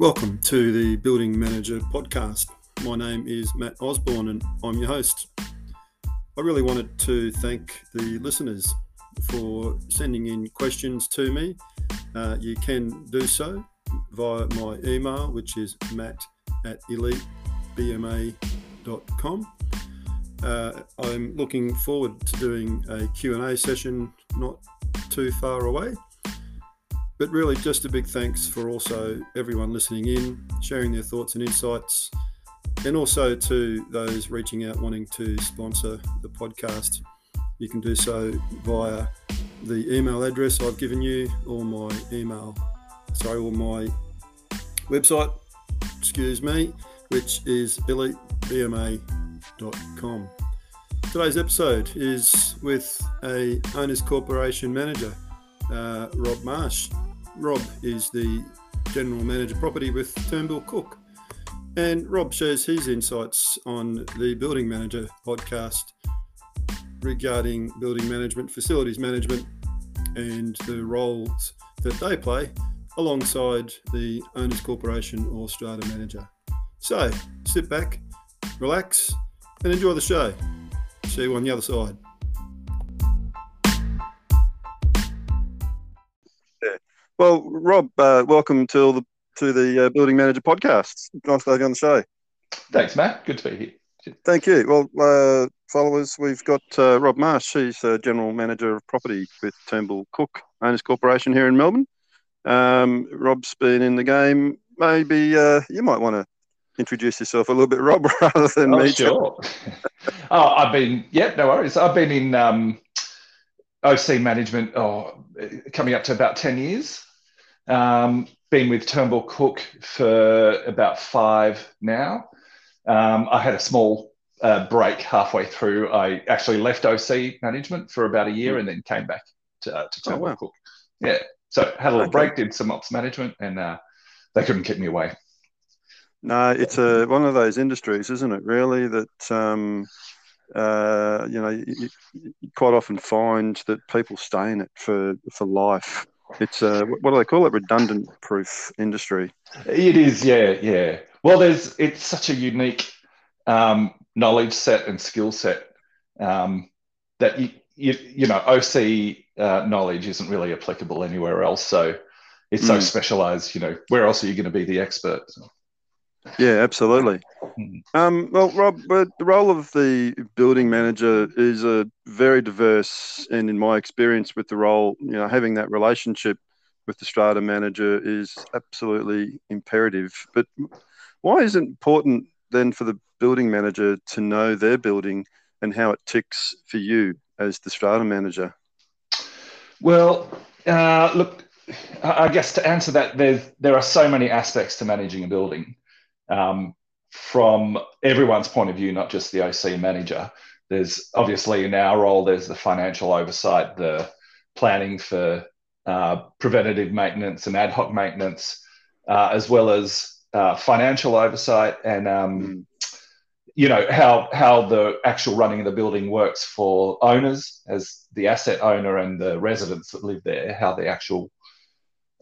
Welcome to the Building Manager podcast. My name is Matt Osborne and I'm your host. I really wanted to thank the listeners for sending in questions to me. Uh, you can do so via my email, which is matt at elitebma.com. Uh, I'm looking forward to doing a Q&A session not too far away. But really, just a big thanks for also everyone listening in, sharing their thoughts and insights, and also to those reaching out wanting to sponsor the podcast. You can do so via the email address I've given you or my email, sorry, or my website, excuse me, which is elitebma.com. Today's episode is with a owners corporation manager, uh, Rob Marsh. Rob is the general manager property with Turnbull Cook, and Rob shares his insights on the Building Manager podcast regarding building management, facilities management, and the roles that they play alongside the owners corporation or strata manager. So sit back, relax, and enjoy the show. See you on the other side. Well, Rob, uh, welcome to the to the uh, Building Manager podcast. Nice to have you on the show. Thanks, Matt. Good to be here. Thank you. Well, uh, followers, we've got uh, Rob Marsh. He's General Manager of Property with Turnbull Cook Owners Corporation here in Melbourne. Um, Rob's been in the game. Maybe uh, you might want to introduce yourself a little bit, Rob, rather than oh, me. Sure. oh, I've been, yeah, no worries. I've been in um, OC management oh, coming up to about 10 years. Um, been with Turnbull Cook for about five now. Um, I had a small uh, break halfway through. I actually left OC management for about a year and then came back to, uh, to Turnbull oh, wow. Cook. Yeah. So had a little okay. break, did some ops management, and uh, they couldn't keep me away. No, it's a one of those industries, isn't it? Really, that um, uh, you know, you, you, quite often find that people stay in it for for life. It's a what do they call it? Redundant proof industry. It is, yeah, yeah. Well, there's it's such a unique um, knowledge set and skill set um, that you, you you know OC uh, knowledge isn't really applicable anywhere else. So it's so mm. specialized. You know, where else are you going to be the expert? So. Yeah, absolutely. Hmm. Um, well, Rob, the role of the building manager is a very diverse, and in my experience with the role, you know, having that relationship with the strata manager is absolutely imperative. But why is it important then for the building manager to know their building and how it ticks for you as the strata manager? Well, uh, look, I guess to answer that, there there are so many aspects to managing a building um, from everyone's point of view, not just the OC manager. There's obviously in our role, there's the financial oversight, the planning for uh, preventative maintenance and ad hoc maintenance, uh, as well as uh, financial oversight and um, you know how how the actual running of the building works for owners as the asset owner and the residents that live there, how the actual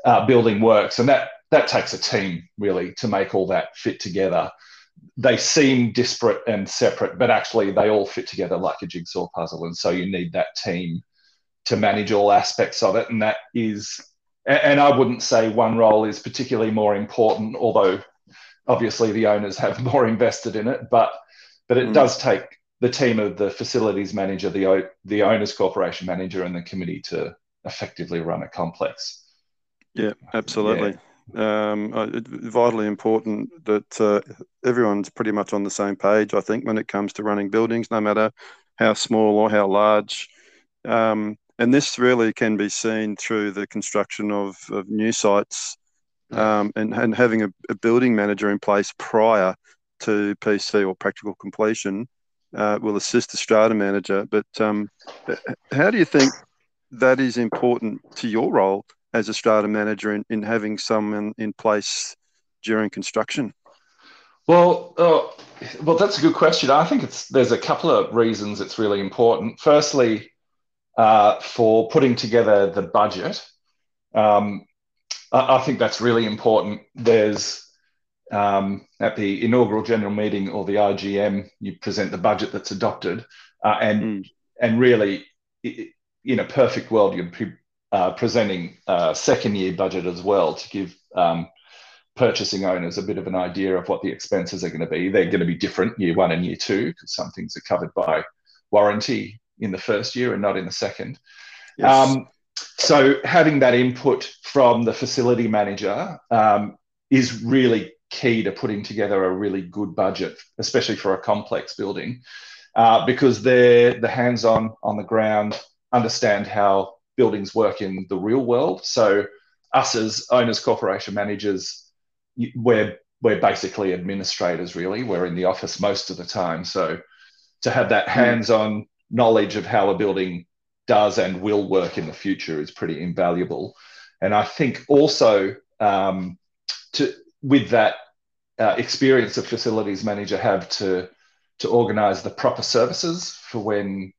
uh, building works, and that that takes a team really to make all that fit together. They seem disparate and separate, but actually they all fit together like a jigsaw puzzle. And so you need that team to manage all aspects of it. And that is, and I wouldn't say one role is particularly more important, although obviously the owners have more invested in it, but but it mm. does take the team of the facilities manager, the the owners corporation manager, and the committee to effectively run a complex. Yeah, absolutely. Yeah um, uh, vitally important that uh, everyone's pretty much on the same page. I think when it comes to running buildings, no matter how small or how large. Um, and this really can be seen through the construction of, of new sites um, and, and having a, a, building manager in place prior to PC or practical completion uh, will assist the strata manager. But um, how do you think that is important to your role as a strata manager in, in having someone in place during construction? Well, uh, well, that's a good question. I think it's there's a couple of reasons it's really important. Firstly, uh, for putting together the budget, um, I, I think that's really important. There's um, at the inaugural general meeting or the IGM, you present the budget that's adopted, uh, and mm. and really, in a perfect world, you'd be uh, presenting a second year budget as well to give um, purchasing owners a bit of an idea of what the expenses are going to be. They're going to be different year one and year two because some things are covered by warranty in the first year and not in the second. Yes. Um, so having that input from the facility manager um, is really key to putting together a really good budget, especially for a complex building, uh, because they're the hands-on on the ground, understand how buildings work in the real world. So us as owners, corporation managers, we're we're basically administrators. Really, we're in the office most of the time. So to have that hmm. hands-on knowledge of how a building does and will work in the future is pretty invaluable. And I think also um, to with that uh, experience a facilities manager have to to organise the proper services for when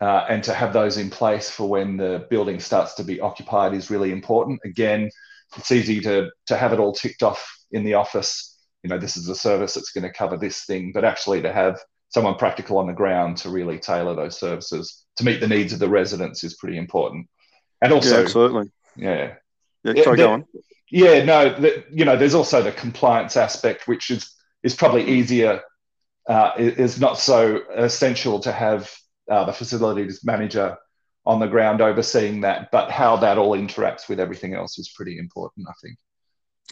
uh, and to have those in place for when the building starts to be occupied is really important. Again, it's easy to to have it all ticked off in the office. You know, this is a service that's going to cover this thing, but actually to have someone practical on the ground to really tailor those services to meet the needs of the residents is pretty important. And also, yeah, absolutely, yeah, yeah. Sorry, go on. Yeah, no, the, you know, there's also the compliance aspect, which is is probably easier. Uh, is not so essential to have uh, the facilities manager on the ground overseeing that, but how that all interacts with everything else is pretty important, I think.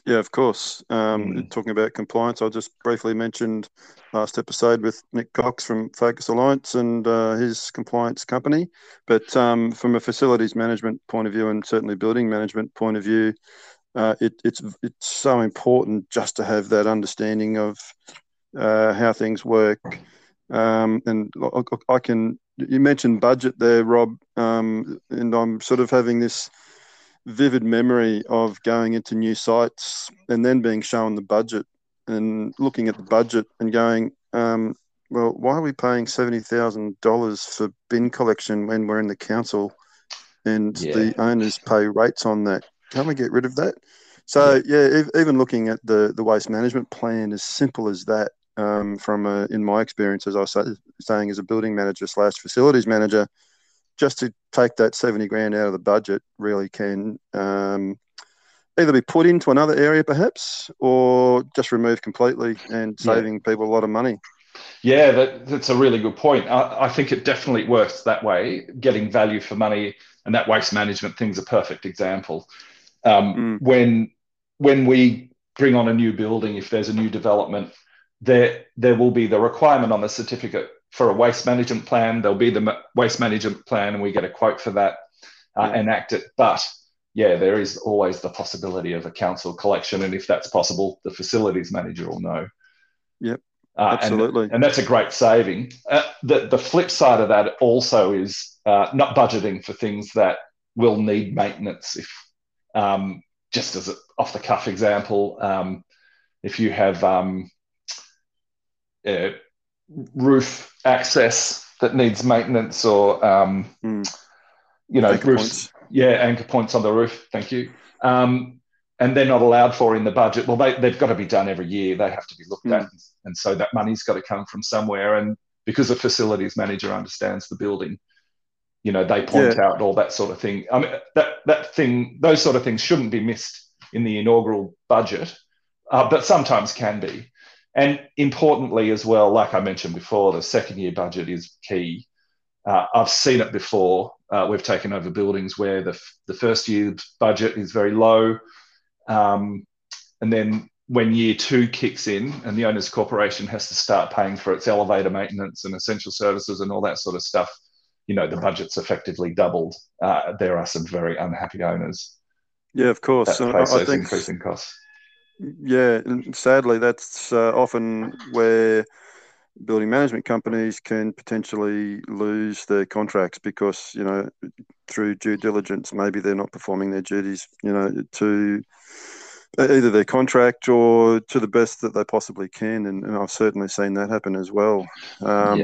Yeah, of course. Um, mm. Talking about compliance, I just briefly mentioned last episode with Nick Cox from Focus Alliance and uh, his compliance company. But um, from a facilities management point of view, and certainly building management point of view, uh, it, it's it's so important just to have that understanding of uh, how things work. Um, and I, I, can. You mentioned budget there, Rob, um, and I'm sort of having this vivid memory of going into new sites and then being shown the budget and looking at the budget and going, um, well, why are we paying seventy thousand dollars for bin collection when we're in the council, and yeah. the owners pay rates on that? Can't we get rid of that? So yeah, yeah even looking at the the waste management plan, as simple as that, um, from a, in my experience, as I was saying, as a building manager slash facilities manager, just to take that 70 grand out of the budget really can um, either be put into another area perhaps or just removed completely and saving yeah. people a lot of money. Yeah, that, that's a really good point. I, I, think it definitely works that way, getting value for money, and that waste management thing's a perfect example. Um, mm. When when we bring on a new building, if there's a new development, there there will be the requirement on the certificate for a waste management plan. There'll be the waste management plan, and we get a quote for that uh, and act it. But yeah, there is always the possibility of a council collection, and if that's possible, the facilities manager will know. Yep. Uh, Absolutely. And, and, that's a great saving. Uh, the, the flip side of that also is uh, not budgeting for things that will need maintenance. If um, just as an off the cuff example, um, if you have um, uh, roof access that needs maintenance or um, mm. you know anchor roofs, points. yeah anchor points on the roof thank you um, and they're not allowed for in the budget well they, they've got to be done every year they have to be looked mm. at and so that money's got to come from somewhere and because the facilities manager understands the building you know they point yeah. out all that sort of thing i mean that that thing those sort of things shouldn't be missed in the inaugural budget uh, but sometimes can be and importantly, as well, like I mentioned before, the second year budget is key. Uh, I've seen it before. Uh, we've taken over buildings where the, the first year budget is very low. Um, and then when year two kicks in and the owner's corporation has to start paying for its elevator maintenance and essential services and all that sort of stuff, you know, the budget's effectively doubled. Uh, there are some very unhappy owners. Yeah, of course. That I, I think increasing costs. Yeah, and sadly, that's uh, often where building management companies can potentially lose their contracts because you know through due diligence maybe they're not performing their duties you know to either their contract or to the best that they possibly can and, and i've certainly seen that happen as well um,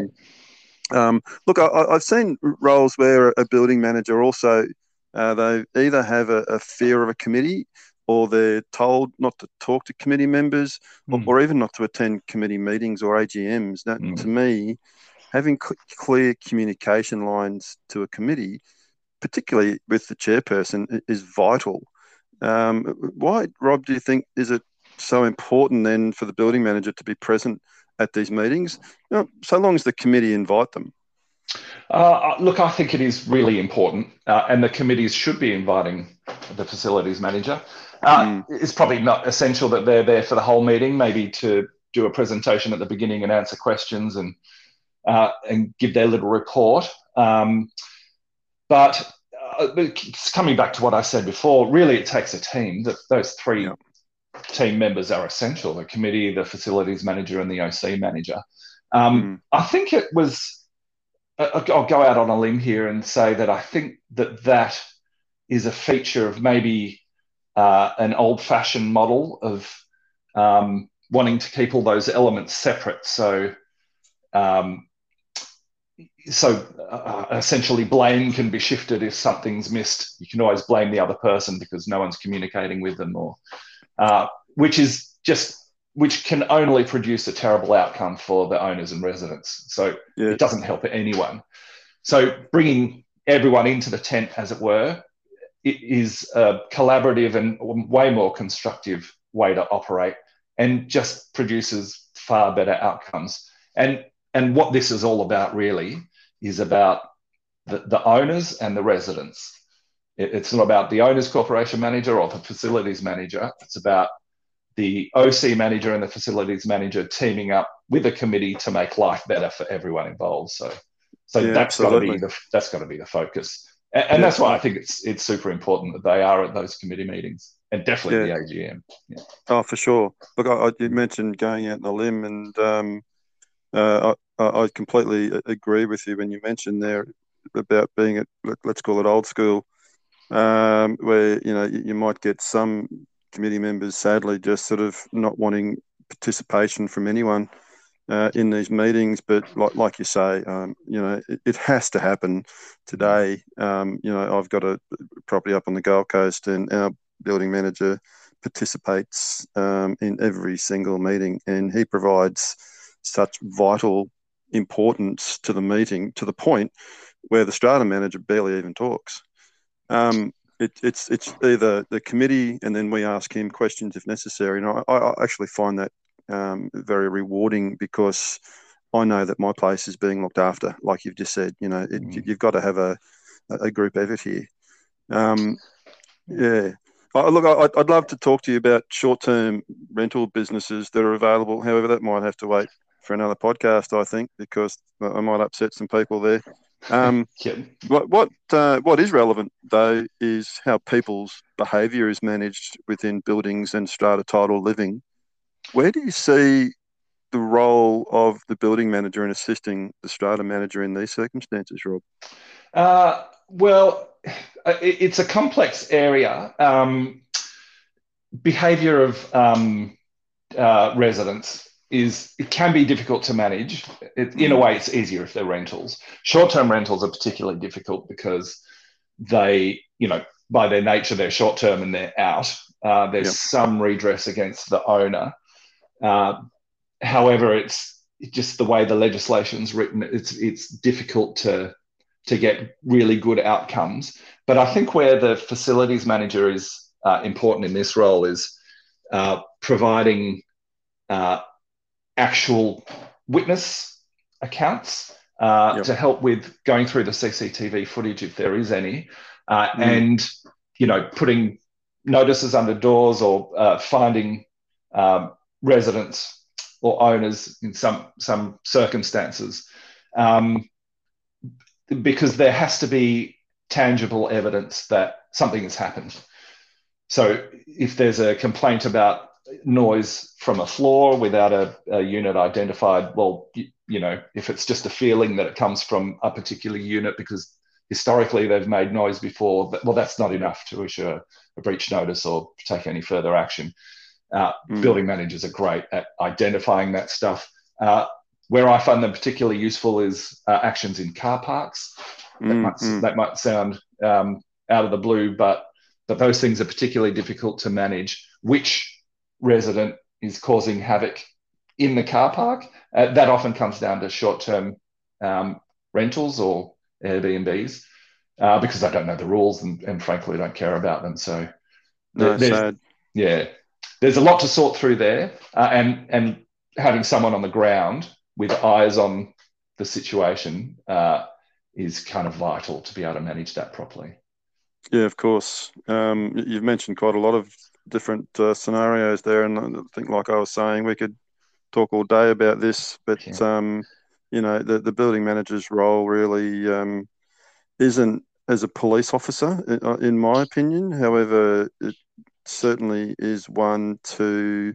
yeah. um, look I, have seen roles where a building manager also Uh, they either have a, a, fear of a committee or they're told not to talk to committee members mm. or, or, even not to attend committee meetings or AGMs. That, mm. to me, having cl- clear communication lines to a committee, particularly with the chairperson, is vital. Um, why, Rob, do you think is it so important then for the building manager to be present at these meetings, you know, so long as the committee invite them? Uh, look, I think it is really important, uh, and the committees should be inviting the facilities manager. Uh, mm. It's probably not essential that they're there for the whole meeting, maybe to do a presentation at the beginning and answer questions and uh, and give their little report. Um, but uh, coming back to what I said before, really it takes a team. That those three yeah. team members are essential: the committee, the facilities manager, and the OC manager. Um, mm. I think it was. I'll go out on a limb here and say that I think that that is a feature of maybe uh, an old-fashioned model of um, wanting to keep all those elements separate. So um, so uh, essentially blame can be shifted if something's missed you can always blame the other person because no one's communicating with them or uh, which is just which can only produce a terrible outcome for the owners and residents so yeah. it doesn't help anyone so bringing everyone into the tent as it were is a collaborative and way more constructive way to operate and just produces far better outcomes and and what this is all about really is about the, the owners and the residents. It, it's not about the owner's corporation manager or the facilities manager. It's about the OC manager and the facilities manager teaming up with a committee to make life better for everyone involved. So, so yeah, that's got to be the that's got to be the focus, and, and yeah, that's why I think it's it's super important that they are at those committee meetings and definitely yeah. the AGM. Yeah. Oh, for sure. Look, I, I, you mentioned going out on a limb, and um, uh, I, I, completely agree with you when you mentioned there about being at let's call it old school, um, where you know you, you, might get some committee members sadly just sort of not wanting participation from anyone uh, in these meetings. But like like you say, um, you know it, it, has to happen today. Um, you know I've got a property up on the Gold Coast, and our building manager participates um, in every single meeting, and he provides such vital importance to the meeting to the point where the strata manager barely even talks. Um, it, it's it's either the committee and then we ask him questions if necessary. And I, I actually find that um, very rewarding because I know that my place is being looked after. Like you've just said, you know, it, mm. you've got to have a, a group effort here. Um, yeah. look, I, would love to talk to you about short-term rental businesses that are available. However, that might have to wait for another podcast, I think, because I might upset some people there. Um, what what uh, what is relevant though is how people's behaviour is managed within buildings and strata title living. Where do you see the role of the building manager in assisting the strata manager in these circumstances, Rob? Uh, well, it's a complex area. Um, behaviour of um, uh, residents is it can be difficult to manage. It, in a mm. way, it's easier if they're rentals. Short-term rentals are particularly difficult because they, you know, by their nature, they're short-term and they're out. Uh, there's yep. some redress against the owner. Uh, however, it's just the way the legislation's written. It's it's difficult to to get really good outcomes. But I think where the facilities manager is uh, important in this role is uh, providing uh, actual witness accounts uh, yep. to help with going through the CCTV footage if there is any, uh, mm. and you know putting notices under doors or uh, finding um, residents or owners in some some circumstances, um, because there has to be tangible evidence that something has happened. So if there's a complaint about noise from a floor without a, a unit identified, well, you, you, know, if it's just a feeling that it comes from a particular unit because historically they've made noise before, well, that's not enough to issue a, a breach notice or take any further action. Uh, mm. Building managers are great at identifying that stuff. Uh, where I find them particularly useful is uh, actions in car parks. That, mm, might, mm. that might sound um, out of the blue, but but those things are particularly difficult to manage. Which resident is causing havoc in the car park? Uh, that often comes down to short-term um, rentals or Airbnbs uh, because I don't know the rules and, and frankly don't care about them. So no, yeah, there's a lot to sort through there, uh, and and having someone on the ground with eyes on the situation uh, is kind of vital to be able to manage that properly. Yeah, of course. Um, you've mentioned quite a lot of different uh, scenarios there, and I think, like I was saying, we could talk all day about this, but yeah. um, you know, the the building manager's role really um, isn't as a police officer, uh, in my opinion. However, it certainly is one to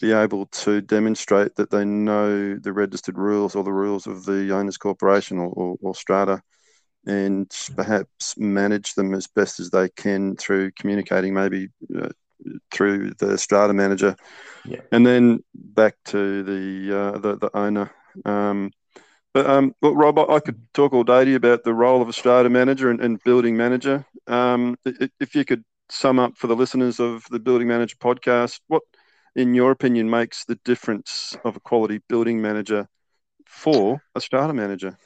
be able to demonstrate that they know the registered rules or the rules of the owners corporation or, or, or strata and perhaps manage them as best as they can through communicating maybe uh, through the strata manager yeah. and then back to the uh, the, the, owner um, but um, look, Rob, I could talk all day to you about the role of a strata manager and, and building manager. Um, if you could sum up for the listeners of the Building Manager podcast, what, in your opinion, makes the difference of a quality building manager for a strata manager?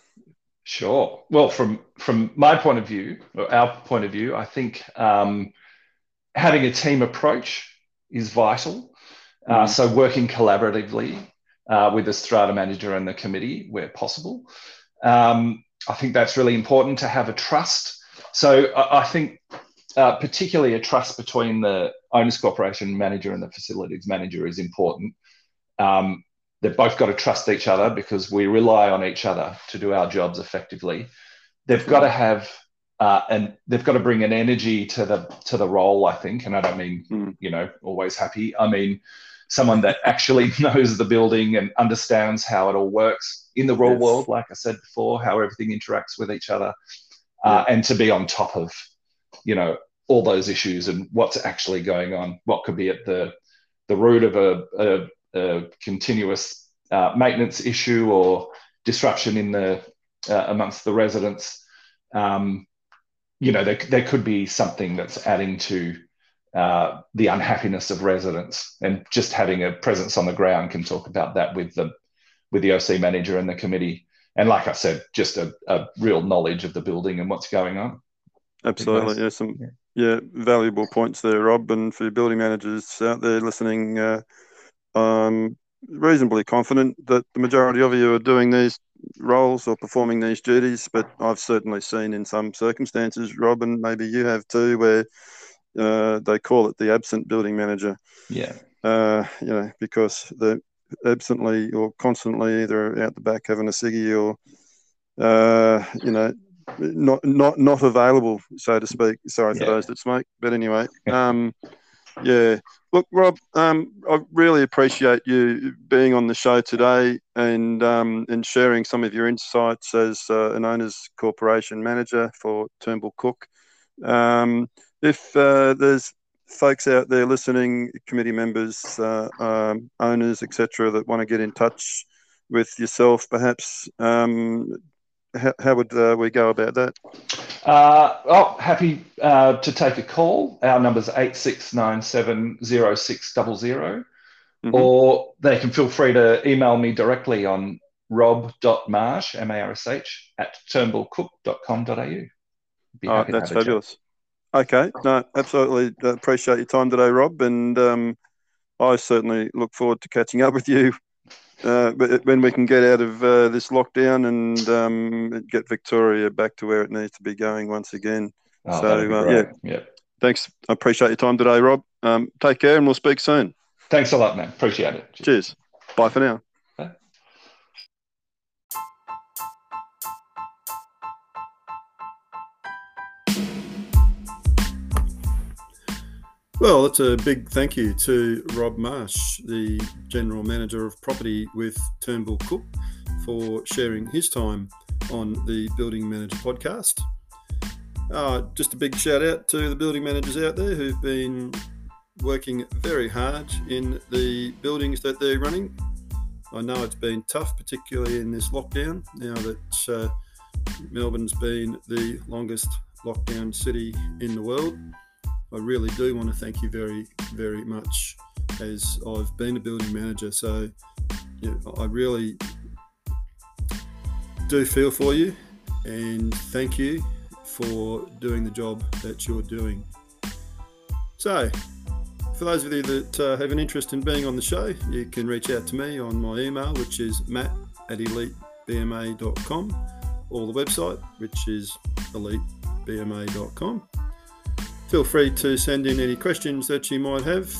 Sure. Well, from from my point of view, or our point of view, I think um, having a team approach is vital. Uh, mm. So working collaboratively uh, with the strata manager and the committee where possible. Um, I think that's really important to have a trust. So I, I think uh, particularly a trust between the owners corporation manager and the facilities manager is important. Um, they've both got to trust each other because we rely on each other to do our jobs effectively. They've got to have uh, and they've got to bring an energy to the to the role. I think, and I don't mean mm. you know always happy. I mean someone that actually knows the building and understands how it all works in the real yes. world. Like I said before, how everything interacts with each other, uh, and to be on top of you know all those issues and what's actually going on. What could be at the the root of a, a a continuous uh, maintenance issue or disruption in the uh, amongst the residents. Um, you know, there, there could be something that's adding to uh, the unhappiness of residents, and just having a presence on the ground can talk about that with the with the OC manager and the committee. And like I said, just a, a real knowledge of the building and what's going on. Absolutely, yeah, some yeah. yeah. valuable points there, Rob, and for building managers out there listening. Uh, I'm reasonably confident that the majority of you are doing these roles or performing these duties, but I've certainly seen in some circumstances, Rob, and maybe you have too, where uh, they call it the absent building manager. Yeah. Uh, you know, because they're absently or constantly either out the back having a ciggy or, uh, you know, not not not available, so to speak. Sorry yeah. for those that smoke, but anyway, um, yeah. Look, Rob, um, I really appreciate you being on the show today and um, and sharing some of your insights as uh, an owners corporation manager for Turnbull Cook. Um, if uh, there's folks out there listening, committee members, uh, um, owners, etc., that want to get in touch with yourself, perhaps um, how, how would uh, we go about that? Uh, oh, happy uh, to take a call. Our number is 86970600. Mm-hmm. Or they can feel free to email me directly on rob.marsh, M-A-R-S-H, at turnbullcook.com.au. Oh, that's fabulous. Okay, no, absolutely appreciate your time today, Rob, and um, I certainly look forward to catching up with you uh, when we can get out of uh, this lockdown and um, get Victoria back to where it needs to be going once again. Oh, so, uh, yeah. yeah. Thanks. I appreciate your time today, Rob. Um, take care and we'll speak soon. Thanks a lot, man. Appreciate it. Cheers. Cheers. Bye for now. Well, it's a big thank you to Rob Marsh, the General Manager of Property with Turnbull Cook, for sharing his time on the Building Manager podcast. Uh, just a big shout out to the building managers out there who've been working very hard in the buildings that they're running. I know it's been tough, particularly in this lockdown, now that uh, Melbourne's been the longest lockdown city in the world. I really do want to thank you very, very much as I've been a building manager. So you know, I really do feel for you and thank you for doing the job that you're doing. So, for those of you that uh, have an interest in being on the show, you can reach out to me on my email, which is matt at elitebma.com, or the website, which is elitebma.com. Feel free to send in any questions that you might have.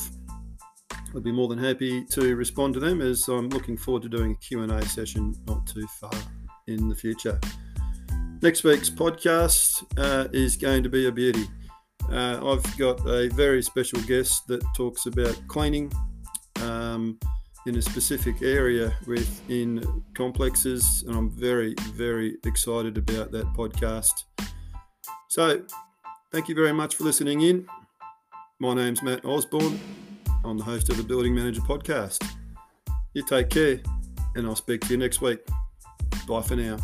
I'd be more than happy to respond to them as I'm looking forward to doing a Q&A session not too far in the future. Next week's podcast uh, is going to be a beauty. Uh, I've got a very special guest that talks about cleaning um, in a specific area within complexes, and I'm very, very excited about that podcast. So, thank you very much for listening in. My name's Matt Osborne. I'm the host of the Building Manager podcast. You take care, and I'll speak to you next week. Bye for now.